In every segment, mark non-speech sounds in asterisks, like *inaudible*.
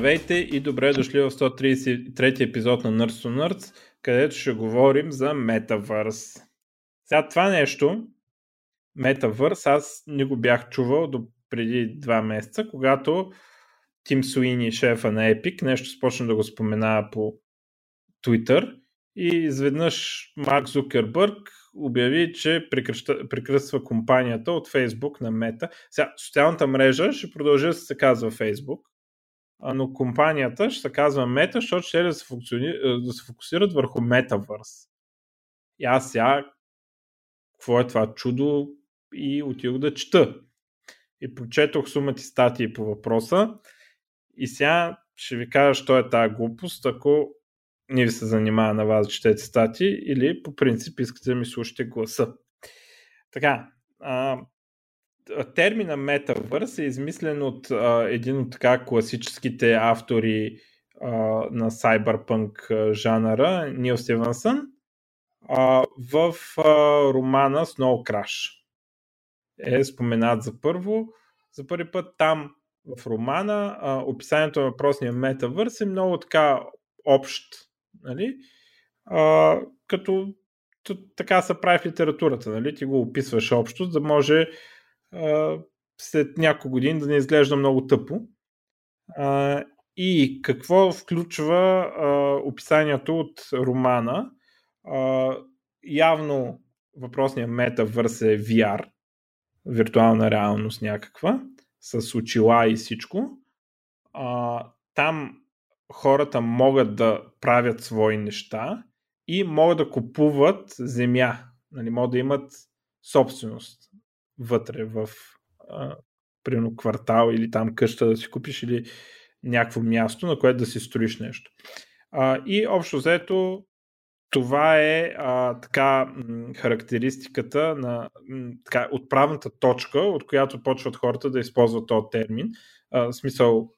Здравейте и добре дошли в 133 епизод на Nerds to Nerds, където ще говорим за Metaverse. Сега това нещо, Metaverse, аз не го бях чувал до преди два месеца, когато Тим Суини, шефа на Epic, нещо спочна да го споменава по Twitter и изведнъж Марк Зукербърг обяви, че прекръща, прекръства компанията от Facebook на Мета. Сега, социалната мрежа ще продължи да се казва Facebook, но компанията ще се казва Мета, защото ще да се, функциони... да се фокусират върху Metaverse. И аз сега, какво е това чудо, и отидох да чета. И прочетох сумати статии по въпроса. И сега ще ви кажа, що е тази глупост, ако не ви се занимава на вас да четете статии или по принцип искате да ми слушате гласа. Така, а, термина Metaverse е измислен от а, един от така класическите автори а, на Cyberpunk жанъра, Нил Стивенсън, а, в а, романа Snow Crash. Е споменат за първо. За първи път там в романа а, описанието на въпросния Metaverse е много така общ Нали? А, като така се прави в литературата. Нали? Ти го описваш общо, за да може след няколко години да не изглежда много тъпо. И какво включва описанието от романа? Явно въпросният метавърс е VR, виртуална реалност някаква, с очила и всичко. Там хората могат да правят свои неща и могат да купуват земя. Нали, могат да имат собственост вътре в а, примерно квартал или там къща да си купиш или някакво място, на което да си строиш нещо. А, и общо взето това е а, така характеристиката на така, отправната точка, от която почват хората да използват този термин. А, в смисъл,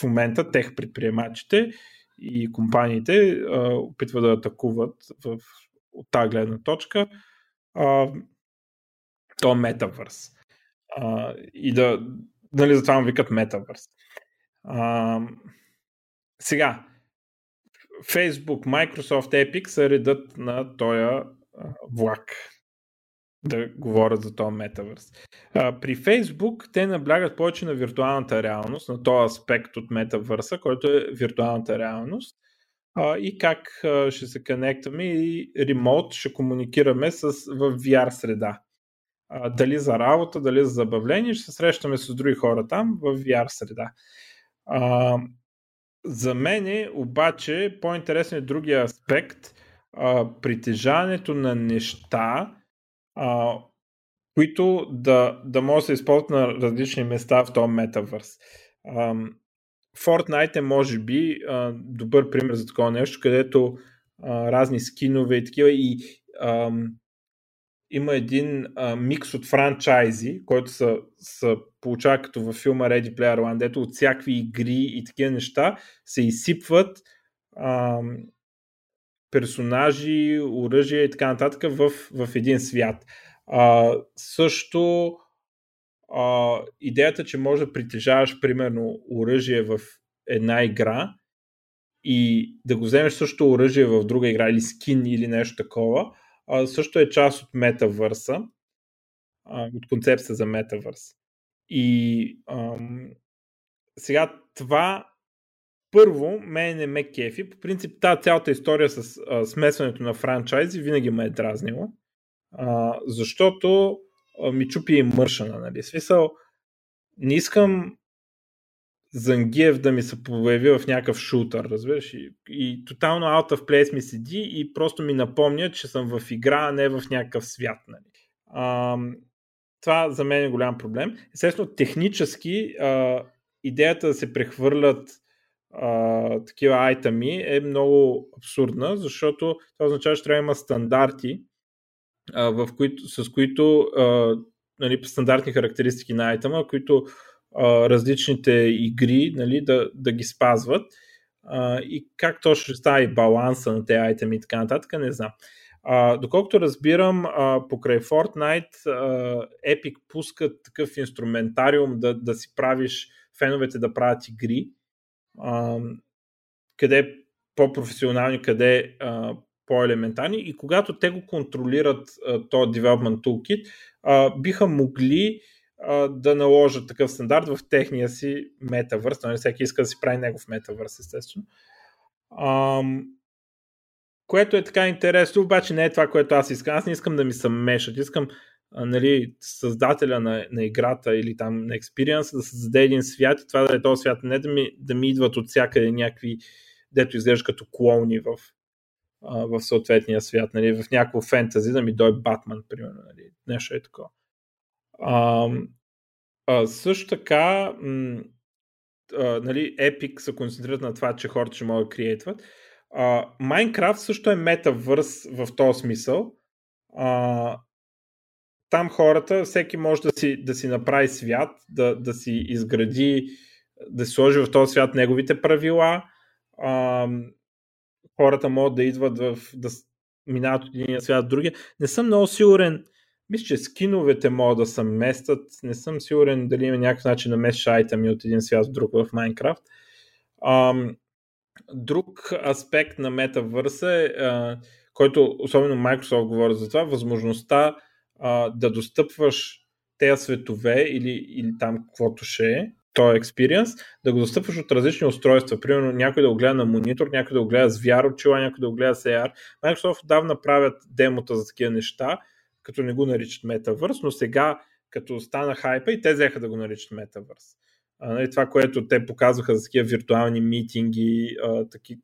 в момента тех предприемачите и компаниите а, опитват да атакуват в, от тази гледна точка а, то метавърс. И да, нали, затова му викат метавърс. Сега, Facebook, Microsoft, Epic са редът на този влак да говорят за този метавърс. При Facebook те наблягат повече на виртуалната реалност, на този аспект от метавърса, който е виртуалната реалност а, и как а, ще се конектваме и ремонт ще комуникираме с, в VR среда. Дали за работа, дали за забавление, ще се срещаме с други хора там в VR среда. А, за мен обаче по-интересен е другия аспект. А, притежаването на неща, а, които да, да може да се използват на различни места в този метавърс. Fortnite е може би а, добър пример за такова нещо, където а, разни скинове и такива и а, има един а, микс от франчайзи, който се, се получава като във филма Ready Player One, дето от всякакви игри и такива неща се изсипват а, персонажи, оръжия и така нататък в, в един свят. А, също а, идеята, че може да притежаваш примерно оръжие в една игра и да го вземеш също оръжие в друга игра или скин или нещо такова, също е част от метавърса, от концепция за метавърс. И ам, сега това първо, мен не ме кефи. По принцип, тази цялата история с а, смесването на франчайзи винаги ме е дразнила. А, защото а, ми чупи и мършана, нали? Смисъл, не искам Зангиев да ми се появи в някакъв шутър, разбираш? И, и тотално out of place ми седи и просто ми напомня, че съм в игра, а не в някакъв свят. Нали? А, това за мен е голям проблем. Естествено, технически а, идеята да се прехвърлят а, такива айтами е много абсурдна, защото това означава, че трябва да има стандарти, а, в които, с които а, нали, стандартни характеристики на айтема, които а, различните игри нали, да, да ги спазват. А, и как точно ще става и баланса на тези айтеми и така нататък, не знам. А, доколкото разбирам, а, покрай Fortnite а, Epic пускат такъв инструментариум да, да си правиш феновете да правят игри а, къде по-професионални, къде а, по-елементарни и когато те го контролират този Development Toolkit, а, биха могли да наложат такъв стандарт в техния си метавърс. Нали, всеки иска да си прави негов метавърс, естествено. А, което е така интересно, обаче не е това, което аз искам. Аз не искам да ми съмешат. Искам а, нали, създателя на, на играта или там на експириенса да създаде един свят и това да е този свят. Не да ми, да ми идват от всякъде някакви, дето изглеждат като клоуни в, а, в съответния свят. Нали, в някакво фентази да ми дойде Батман, примерно. Нали, нещо е такова. А, а, също така, а, нали, Epic се концентрират на това, че хората ще могат да креатват. Майнкрафт също е метавърс в този смисъл. А, там хората, всеки може да си, да си направи свят, да, да си изгради, да си сложи в този свят неговите правила. А, хората могат да идват в, да минават от един свят в другия. Не съм много сигурен. Мисля, че скиновете могат да се местят. Не съм сигурен дали има някакъв начин да местиш айтами от един свят в друг в Майнкрафт. Друг аспект на метавърса е, който особено Microsoft говори за това, възможността да достъпваш тези светове или, или там каквото ще е, този експириенс, да го достъпваш от различни устройства. Примерно някой да го гледа на монитор, някой да го гледа с VR очила, някой да го гледа с AR. Microsoft отдавна правят демота за такива неща, като не го наричат метавърс, но сега като стана хайпа и те взеха да го наричат а, нали, това, което те показваха за такива виртуални митинги,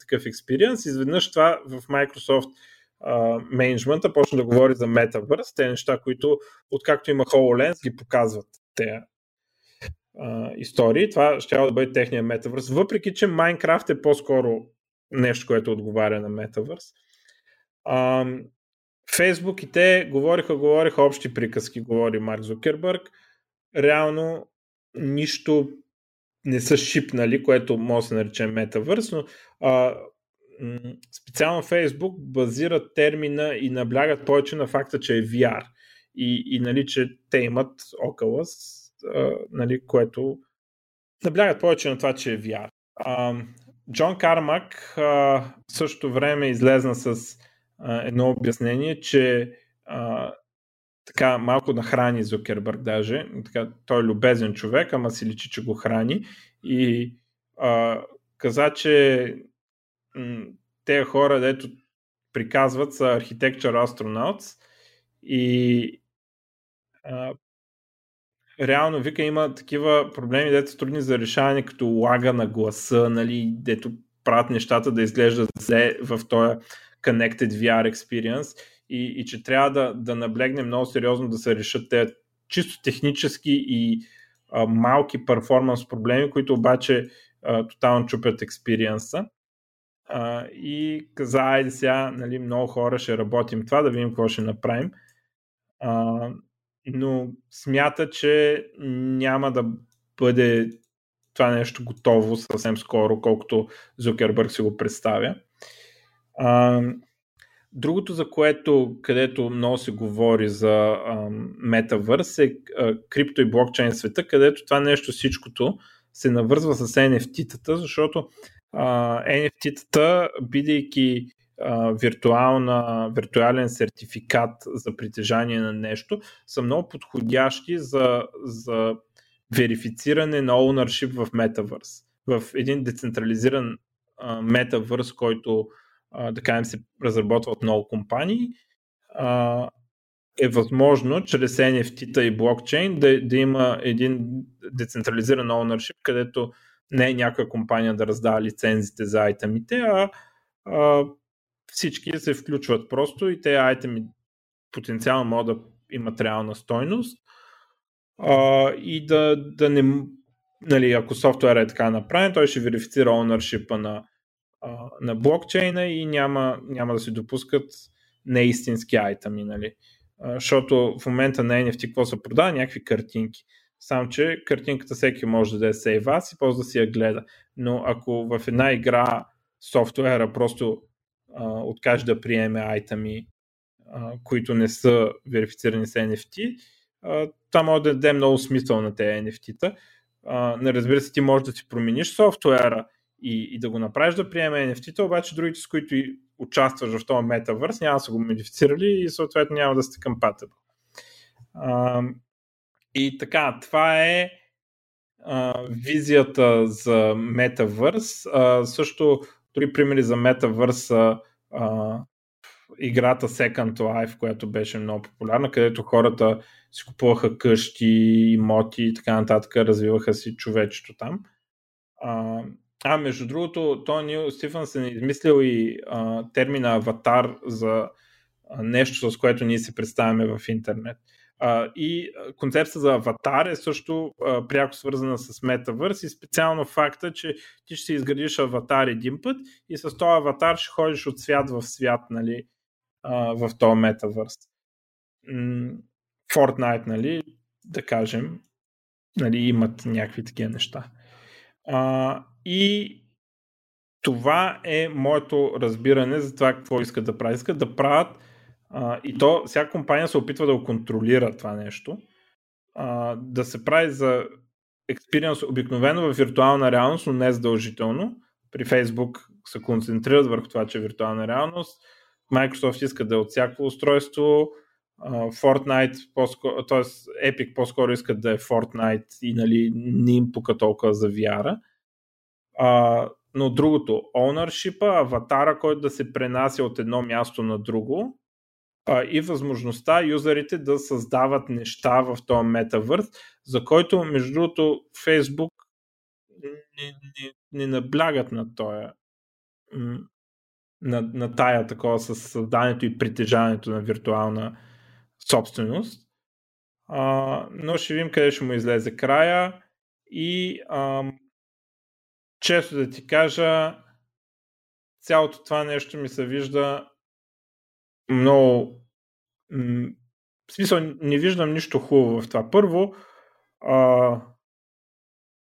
такъв експириенс, изведнъж това в Microsoft менеджмента почна да говори за Metaverse, те неща, които откакто има HoloLens ги показват те истории. Това ще да бъде техния Metaverse, въпреки че Minecraft е по-скоро нещо, което отговаря на Metaverse. Facebook и те говориха, говориха общи приказки, говори Марк Зукербърг. Реално нищо не са шипнали, което може да се нарече метавърс, но а, специално Facebook базират термина и наблягат повече на факта, че е VR и, и нали, че те имат Oculus, а, нали, което наблягат повече на това, че е VR. А, Джон Кармак а, в същото време излезна с едно обяснение, че а, така малко нахрани Зукербърг даже. Така, той е любезен човек, ама си личи, че го храни. И а, каза, че м- тези хора, дето приказват, са Architecture Astronauts и а, реално вика има такива проблеми, дето са трудни за решаване, като лага на гласа, нали, дето правят нещата да изглеждат зле в този Connected VR experience и, и че трябва да, да наблегнем много сериозно да се решат те чисто технически и а, малки перформанс проблеми, които обаче а, тотално чупят експириенса. И каза, айде сега, нали, много хора ще работим това, да видим какво ще направим. А, но смята, че няма да бъде това нещо готово съвсем скоро, колкото Зукербърг си го представя. А, Другото, за което, където много се говори за метавърс е а, крипто и блокчейн света, където това нещо всичкото се навързва с NFT-тата, защото а, NFT-тата, бидейки виртуална, виртуален сертификат за притежание на нещо, са много подходящи за, за верифициране на ownership в метавърс. В един децентрализиран метавърс, който да кажем, се разработва от много компании, е възможно чрез NFT-та и блокчейн да, да има един децентрализиран ownership, където не е някоя компания да раздава лицензите за айтемите, а, а всички се включват просто и те айтеми потенциално могат да имат реална стойност а, и да, да не нали, ако софтуера е така направен, той ще верифицира ownership на на блокчейна и няма, няма да се допускат неистински айтами, нали? Защото в момента на NFT какво се продава? Някакви картинки. Само, че картинката всеки може да е сейв аз и после да си я гледа. Но ако в една игра софтуера просто а, откаже да приеме айтами, а, които не са верифицирани с NFT, а, това може да даде много смисъл на тези NFT-та. А, разбира се, ти можеш да си промениш софтуера и, и да го направиш да приеме NFT-та, обаче другите, с които участваш в този метавърс, няма да са го модифицирали и съответно няма да сте компатибл. И така, това е а, визията за метавърс. А, също дори примери за метавърс са а, играта Second Life, която беше много популярна, където хората си купуваха къщи, имоти и така нататък, развиваха си човечето там. А, а между другото, той Нил Стивенсън е измислил и а, термина аватар за нещо, с което ние се представяме в интернет. А, и концепцията за аватар е също а, пряко свързана с метавърс и специално факта, че ти ще си изградиш аватар един път и с този аватар ще ходиш от свят в свят, нали, а, в този метавърс. Fortnite, нали, да кажем, нали, имат някакви такива неща. А, и това е моето разбиране за това какво искат да правят. Искат да правят а, и то, всяка компания се опитва да го контролира това нещо. А, да се прави за експириенс обикновено в виртуална реалност, но не задължително. При Facebook се концентрират върху това, че е виртуална реалност. Microsoft иска да е от всяко устройство. Fortnite, т.е. Epic по-скоро искат да е Fortnite и нали, не им пука толкова за VR. А, но другото, ownership аватара, който да се пренася от едно място на друго, а, и възможността юзерите да създават неща в този метавърс, за който, между другото, Facebook не, не, не наблягат на този на, на тая такова с създанието и притежаването на виртуална собственост. А, но ще видим къде ще му излезе края и а, често да ти кажа цялото това нещо ми се вижда много в смисъл не виждам нищо хубаво в това. Първо, а,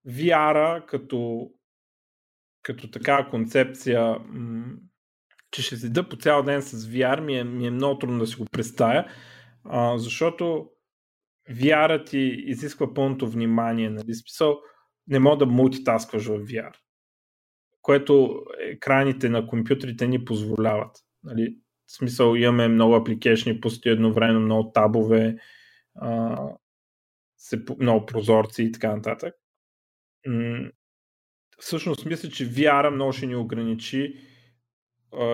VR като, като такава концепция, че ще седа по цял ден с VR, ми е, ми е много трудно да си го представя, а, защото VR ти изисква пълното внимание. Нали? Смисъл, не мога да мултитаскваш в VR, което екраните на компютрите ни позволяват. Нали? В смисъл имаме много апликейшни, пусти едновременно много табове, се, много прозорци и така нататък. Всъщност мисля, че VR много ще ни ограничи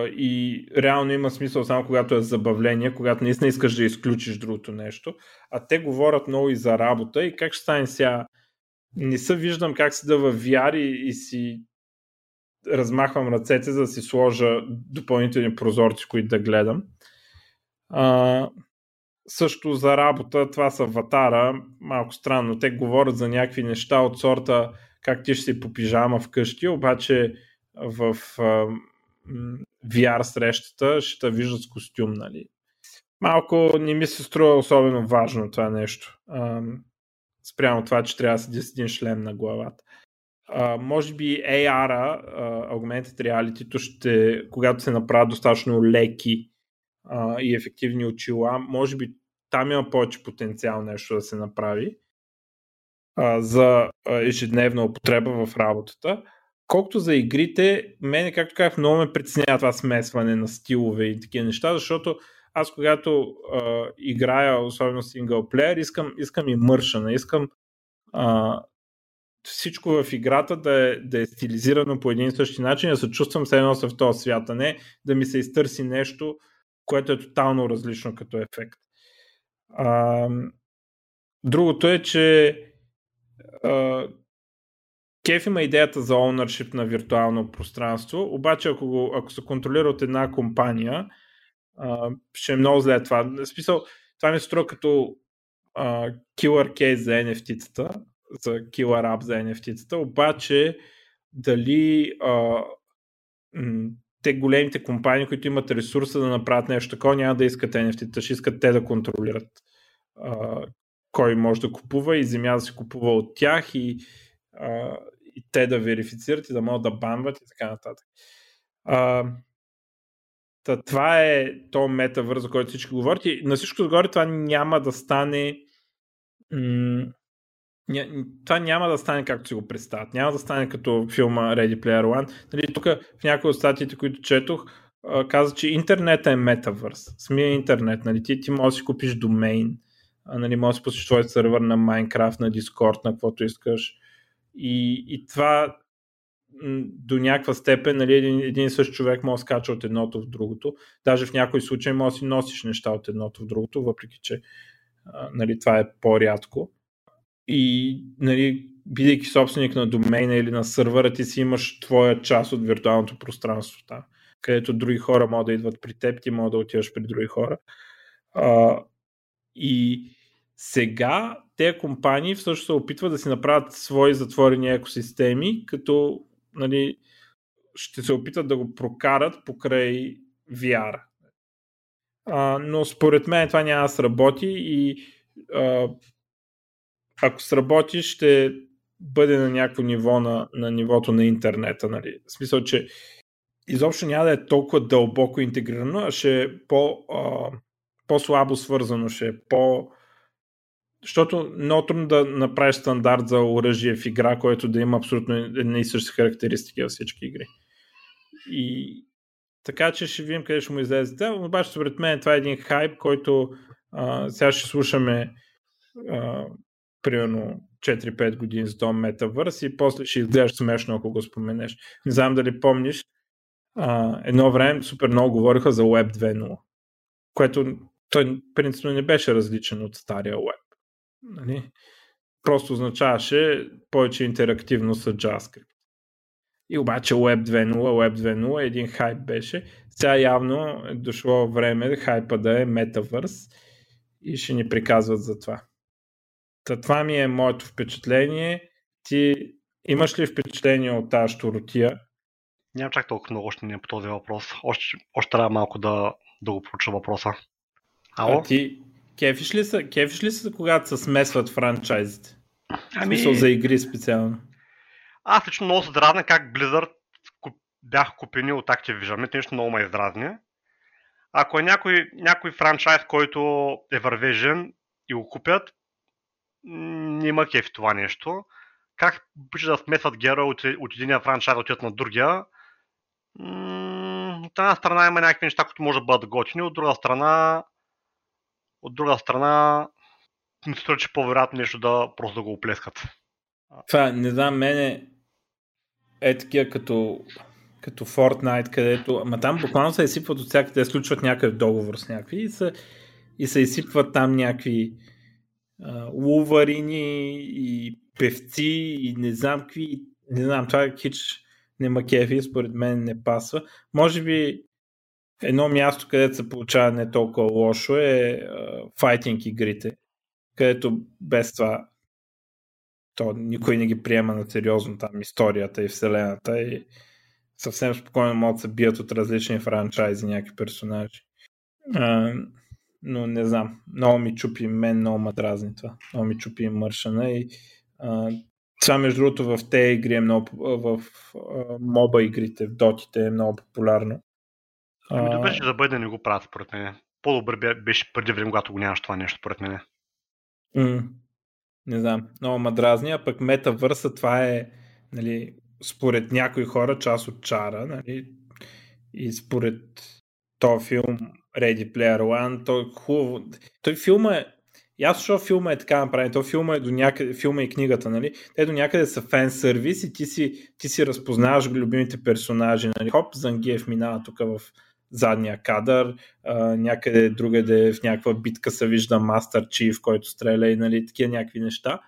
и реално има смисъл само когато е забавление, когато наистина искаш да изключиш другото нещо. А те говорят много и за работа и как ще стане сега. Не се виждам как си да в VR и, и си размахвам ръцете, за да си сложа допълнителни прозорци, които да гледам. А, също за работа, това са аватара, малко странно. Те говорят за някакви неща от сорта как ти ще си по пижама вкъщи, обаче в а, VR срещата ще те виждат с костюм, нали. Малко не ми се струва особено важно това нещо. А, спрямо това, че трябва да седи с един шлем на главата а, може би AR, Augmented Reality, ще, когато се направят достатъчно леки а, и ефективни очила, може би там има повече потенциал нещо да се направи а, за ежедневна употреба в работата. Колкото за игрите, мене, както казах, много ме притеснява това смесване на стилове и такива неща, защото аз когато а, играя, особено синглплеер, искам, искам и мършана, искам а, всичко в играта да е, да е стилизирано по един и същи начин, да се чувствам все едно в този свят, а не да ми се изтърси нещо, което е тотално различно като ефект. А, другото е, че а, кеф има идеята за ownership на виртуално пространство, обаче ако, го, ако се контролира от една компания, а, ще е много зле това. В това ми се струва като а, killer case за NFT-тата, за Killer App за NFT-тата, обаче дали а, м- те големите компании, които имат ресурса да направят нещо такова, няма да искат NFT-та, ще искат те да контролират а, кой може да купува и земя да се купува от тях и, а, и те да верифицират и да могат да банват и така нататък. А, Та, това е то метавър, за който всички говорят. На всичко отгоре това няма да стане м- Това няма да стане както си го представят. Няма да стане като филма Ready Player One. Нали, тук в някои от статиите, които четох, каза, че интернет е метавърс. Самия интернет. Нали, ти, ти можеш да си купиш домейн, нали, можеш да пуснеш твой сервер на Minecraft, на Discord, на каквото искаш. И, и това до някаква степен нали, един, един същ човек може да скача от едното в другото. Даже в някои случаи може да си носиш неща от едното в другото, въпреки че нали, това е по-рядко. И нали, бидейки собственик на домейна или на сървъра, ти си имаш твоя част от виртуалното пространство там, където други хора могат да идват при теб, ти могат да отиваш при други хора. А, и сега тези компании всъщност се опитват да си направят свои затворени екосистеми, като нали, ще се опитат да го прокарат покрай VR. А, но според мен това няма да сработи и а, ако сработи, ще бъде на някакво ниво на, на нивото на интернета. Нали. В смисъл, че изобщо няма да е толкова дълбоко интегрирано, а ще е по, а, по-слабо свързано, ще е по... Защото много трудно да направиш стандарт за оръжие в игра, което да има абсолютно едни и същи характеристики във всички игри. И така че ще видим къде ще му излезе. Да, обаче според мен това е един хайп, който а, сега ще слушаме а, примерно 4-5 години за този метавърс и после ще изглеждаш смешно, ако го споменеш. Не знам дали помниш, а, едно време супер много говориха за Web 2.0, което той принципно не беше различен от стария Web. Нали? Просто означаваше повече интерактивно с JavaScript. И обаче Web 2.0, Web 2.0 един хайп беше. Сега явно е дошло време хайпа да е метавърс и ще ни приказват за това. Та, това ми е моето впечатление. Ти имаш ли впечатление от тази щуротия? Нямам чак толкова много още не по този въпрос. Още, още трябва малко да, да го проуча въпроса. Ало? А ти кефиш ли са, кефиш ли са, когато се смесват франчайзите? Ами... Смисъл за игри специално. Аз лично много се дразня как Blizzard бях купени от Activision. нещо много ме издразни. Ако е някой, някой франчайз, който е вървежен и го купят, не има кеф това нещо. Как обича да смесват герои от, от единия франчайз отиват на другия. от една страна има някакви неща, които може да бъдат готини, от друга страна от друга страна ми се че по-вероятно нещо да просто да го оплескат. Това, не знам, мене е такива като, като Fortnite, където... Ама там буквално се изсипват от всякъде, сключват някакъв договор с някакви и се, и се изсипват там някакви луварини и певци и не знам какви. Не знам, това хич не макефи, според мен не пасва. Може би едно място, където се получава не толкова лошо е файтинг игрите, където без това то никой не ги приема на сериозно там историята и вселената и съвсем спокойно могат да се бият от различни франчайзи някакви персонажи. А, но не знам. Много ми чупи мен, много ме дразни това. Много ми чупи мършана и а, това между другото в тези игри е много в а, моба игрите, в дотите е много популярно. Ами добре, че за бъде не го правят, според мен. По-добре беше преди време, когато го нямаш това нещо, според мен. Mm, не знам, много ма дразни, а пък метавърса това е, нали, според някои хора, част от чара, нали, и според този филм Ready Player One, той е хубаво. Той филма е, аз защо филма е така направен, то филма е до някъде, филма и книгата, нали? Те до някъде са фен сервис и ти си, ти си разпознаваш любимите персонажи, нали? Хоп, Зангиев минава тук в задния кадър, а, някъде другаде в някаква битка се вижда Мастер Чиф, който стреля и нали, такива някакви неща.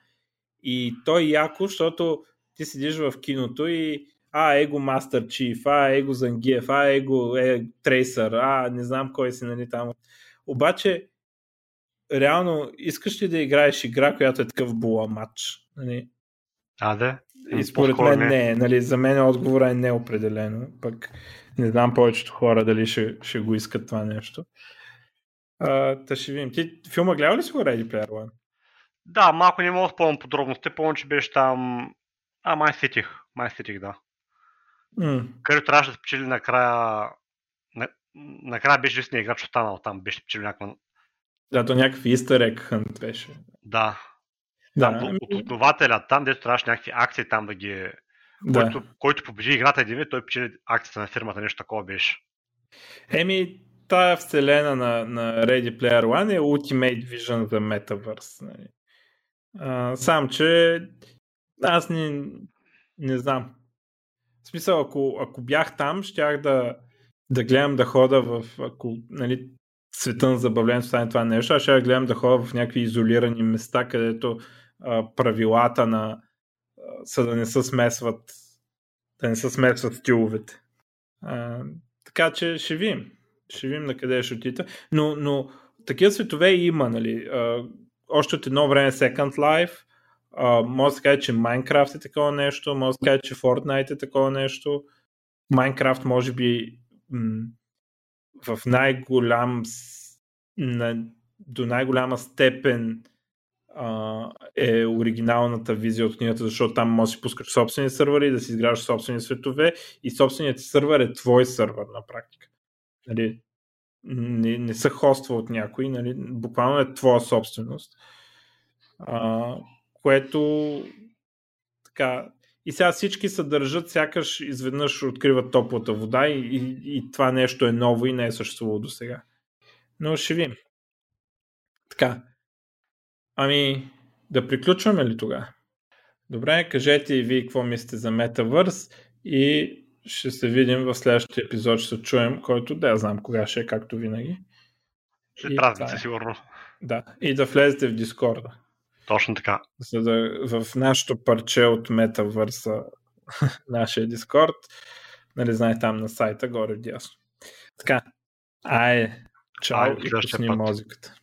И той е яко, защото ти седиш в киното и а, его Мастер Чиф, а, его Зангиев, а, его е, Трейсър, а, не знам кой си, нали, там. Обаче, реално, искаш ли да играеш игра, която е такъв була матч? Нали? А, да. И според мен не. не. Нали, за мен отговора е неопределено. Пък не знам повечето хора дали ще, ще го искат това нещо. А, та ще видим. Ти филма гледа ли си го Ready Player One? Да, малко не мога да спомням подробности. Помня, че беше там... А, май сетих. Май сетих, да. Mm. Където трябваше да спечели накрая... На... Накрая беше листния играч останал там. Беше спечели някаква... Да, то някакъв egg hunt беше. Да. Да, Там, от основателя, там, дето трябваше някакви акции там да ги... да. Който, който победи играта един той печели акцията на фирмата, нещо такова беше. Еми, тая вселена на, на Ready Player One е Ultimate Vision за Metaverse. Нали. А, сам, че аз не, не знам. В смисъл, ако, ако бях там, щях да, да гледам да хода в ако, нали, света на забавлението стане това нещо, аз ще гледам да ходя в някакви изолирани места, където а, правилата на а, са да не се смесват да не се смесват стиловете. А, така че ще видим. Ще видим на къде ще отида. Но, но такива светове има, нали. А, още от едно време Second Life, може да се каже, че Minecraft е такова нещо, може да се каже, че Fortnite е такова нещо. Minecraft може би м- в най-голям на, до най-голяма степен а, е оригиналната визия от книгата, защото там можеш да си пускаш собствени сървъри, да си изграждаш собствени светове и собственият ти сървър е твой сървър на практика. Нали, не, не са хоства от някой, нали, буквално е твоя собственост. А, което така. И сега всички се държат, сякаш изведнъж откриват топлата вода и, и, и това нещо е ново и не е съществувало до сега. Но ще видим. Така. Ами, да приключваме ли тогава? Добре, кажете и вие какво мислите за Metaverse и ще се видим в следващия епизод, ще се чуем, който да я знам кога ще е, както винаги. След празници, това е. сигурно. Да, и да влезете в Дискорда. Точно така. За да, в нашото парче от Метавърса, *laughs* нашия Дискорд, нали, знае там на сайта, горе дясно. Така, ай, чао и пусни път.